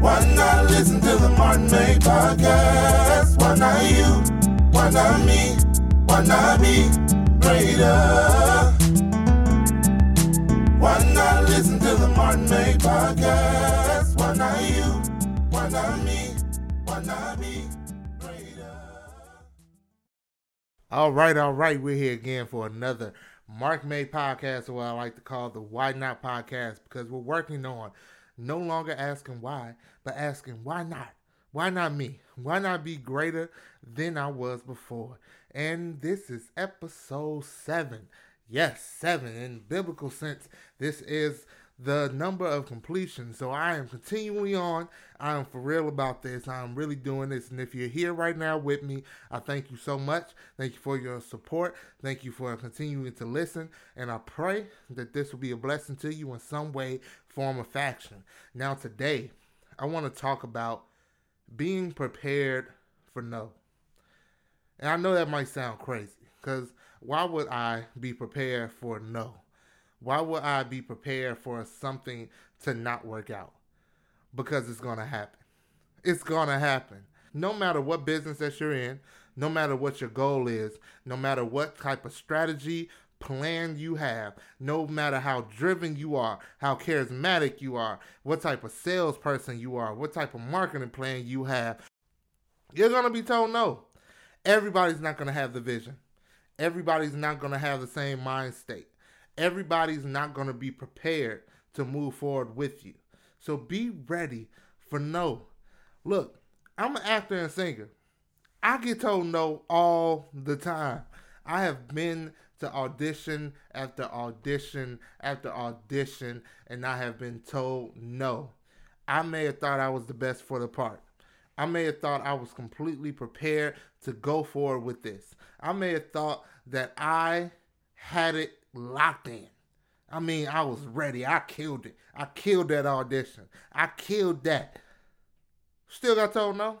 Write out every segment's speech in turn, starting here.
Why not listen to the Martin May podcast? Why not you? Why not me? Why not be greater? Why not listen to the Martin May podcast? Why not you? Why not me? Why not be greater? All right, all right. We're here again for another Marc May podcast, or what I like to call the Why Not podcast, because we're working on no longer asking why, but asking why not? Why not me? Why not be greater than I was before? And this is episode seven. Yes, seven. In biblical sense, this is the number of completion. So I am continuing on. I am for real about this. I'm really doing this. And if you're here right now with me, I thank you so much. Thank you for your support. Thank you for continuing to listen. And I pray that this will be a blessing to you in some way, form, or faction. Now, today, I want to talk about being prepared for no. And I know that might sound crazy because why would I be prepared for no? Why would I be prepared for something to not work out? Because it's going to happen. It's going to happen. No matter what business that you're in, no matter what your goal is, no matter what type of strategy, plan you have, no matter how driven you are, how charismatic you are, what type of salesperson you are, what type of marketing plan you have, you're going to be told no. Everybody's not going to have the vision. Everybody's not going to have the same mind state everybody's not going to be prepared to move forward with you. So be ready for no. Look, I'm an actor and singer. I get told no all the time. I have been to audition after audition after audition, and I have been told no. I may have thought I was the best for the part. I may have thought I was completely prepared to go forward with this. I may have thought that I had it locked in. I mean, I was ready. I killed it. I killed that audition. I killed that. Still got told no.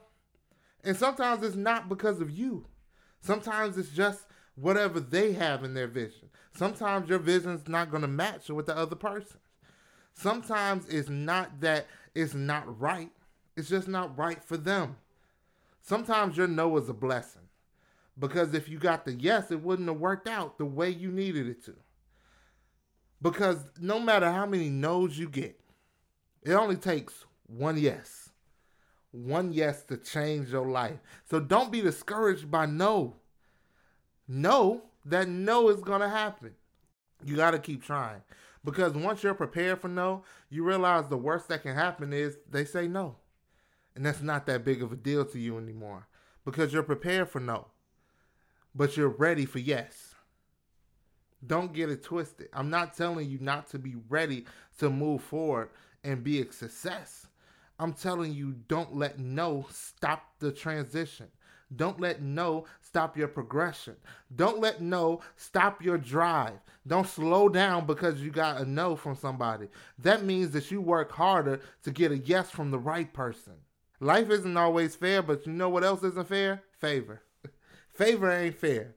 And sometimes it's not because of you. Sometimes it's just whatever they have in their vision. Sometimes your vision's not going to match with the other person. Sometimes it's not that it's not right. It's just not right for them. Sometimes your no is a blessing. Because if you got the yes, it wouldn't have worked out the way you needed it to. Because no matter how many no's you get, it only takes one yes. One yes to change your life. So don't be discouraged by no. Know that no is going to happen. You got to keep trying. Because once you're prepared for no, you realize the worst that can happen is they say no. And that's not that big of a deal to you anymore because you're prepared for no but you're ready for yes. Don't get it twisted. I'm not telling you not to be ready to move forward and be a success. I'm telling you, don't let no stop the transition. Don't let no stop your progression. Don't let no stop your drive. Don't slow down because you got a no from somebody. That means that you work harder to get a yes from the right person. Life isn't always fair, but you know what else isn't fair? Favor. Favor ain't fair.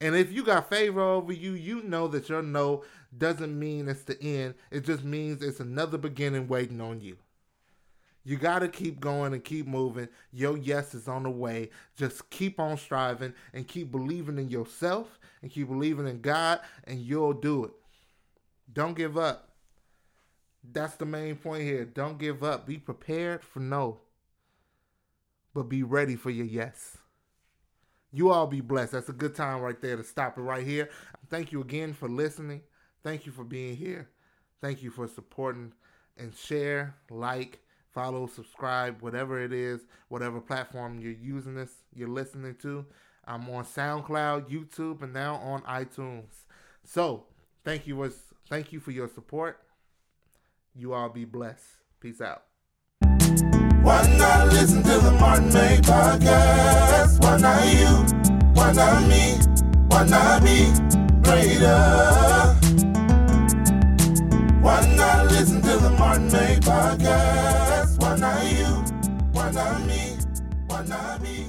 And if you got favor over you, you know that your no doesn't mean it's the end. It just means it's another beginning waiting on you. You got to keep going and keep moving. Your yes is on the way. Just keep on striving and keep believing in yourself and keep believing in God, and you'll do it. Don't give up. That's the main point here. Don't give up. Be prepared for no, but be ready for your yes. You all be blessed. That's a good time right there to stop it right here. Thank you again for listening. Thank you for being here. Thank you for supporting and share, like, follow, subscribe, whatever it is, whatever platform you're using this, you're listening to. I'm on SoundCloud, YouTube, and now on iTunes. So, thank you was thank you for your support. You all be blessed. Peace out. Why not listen to the Martin May podcast? Why not you? Why not me? Why not be greater? Why not listen to the Martin May podcast? Why not you? Why not me? Why not be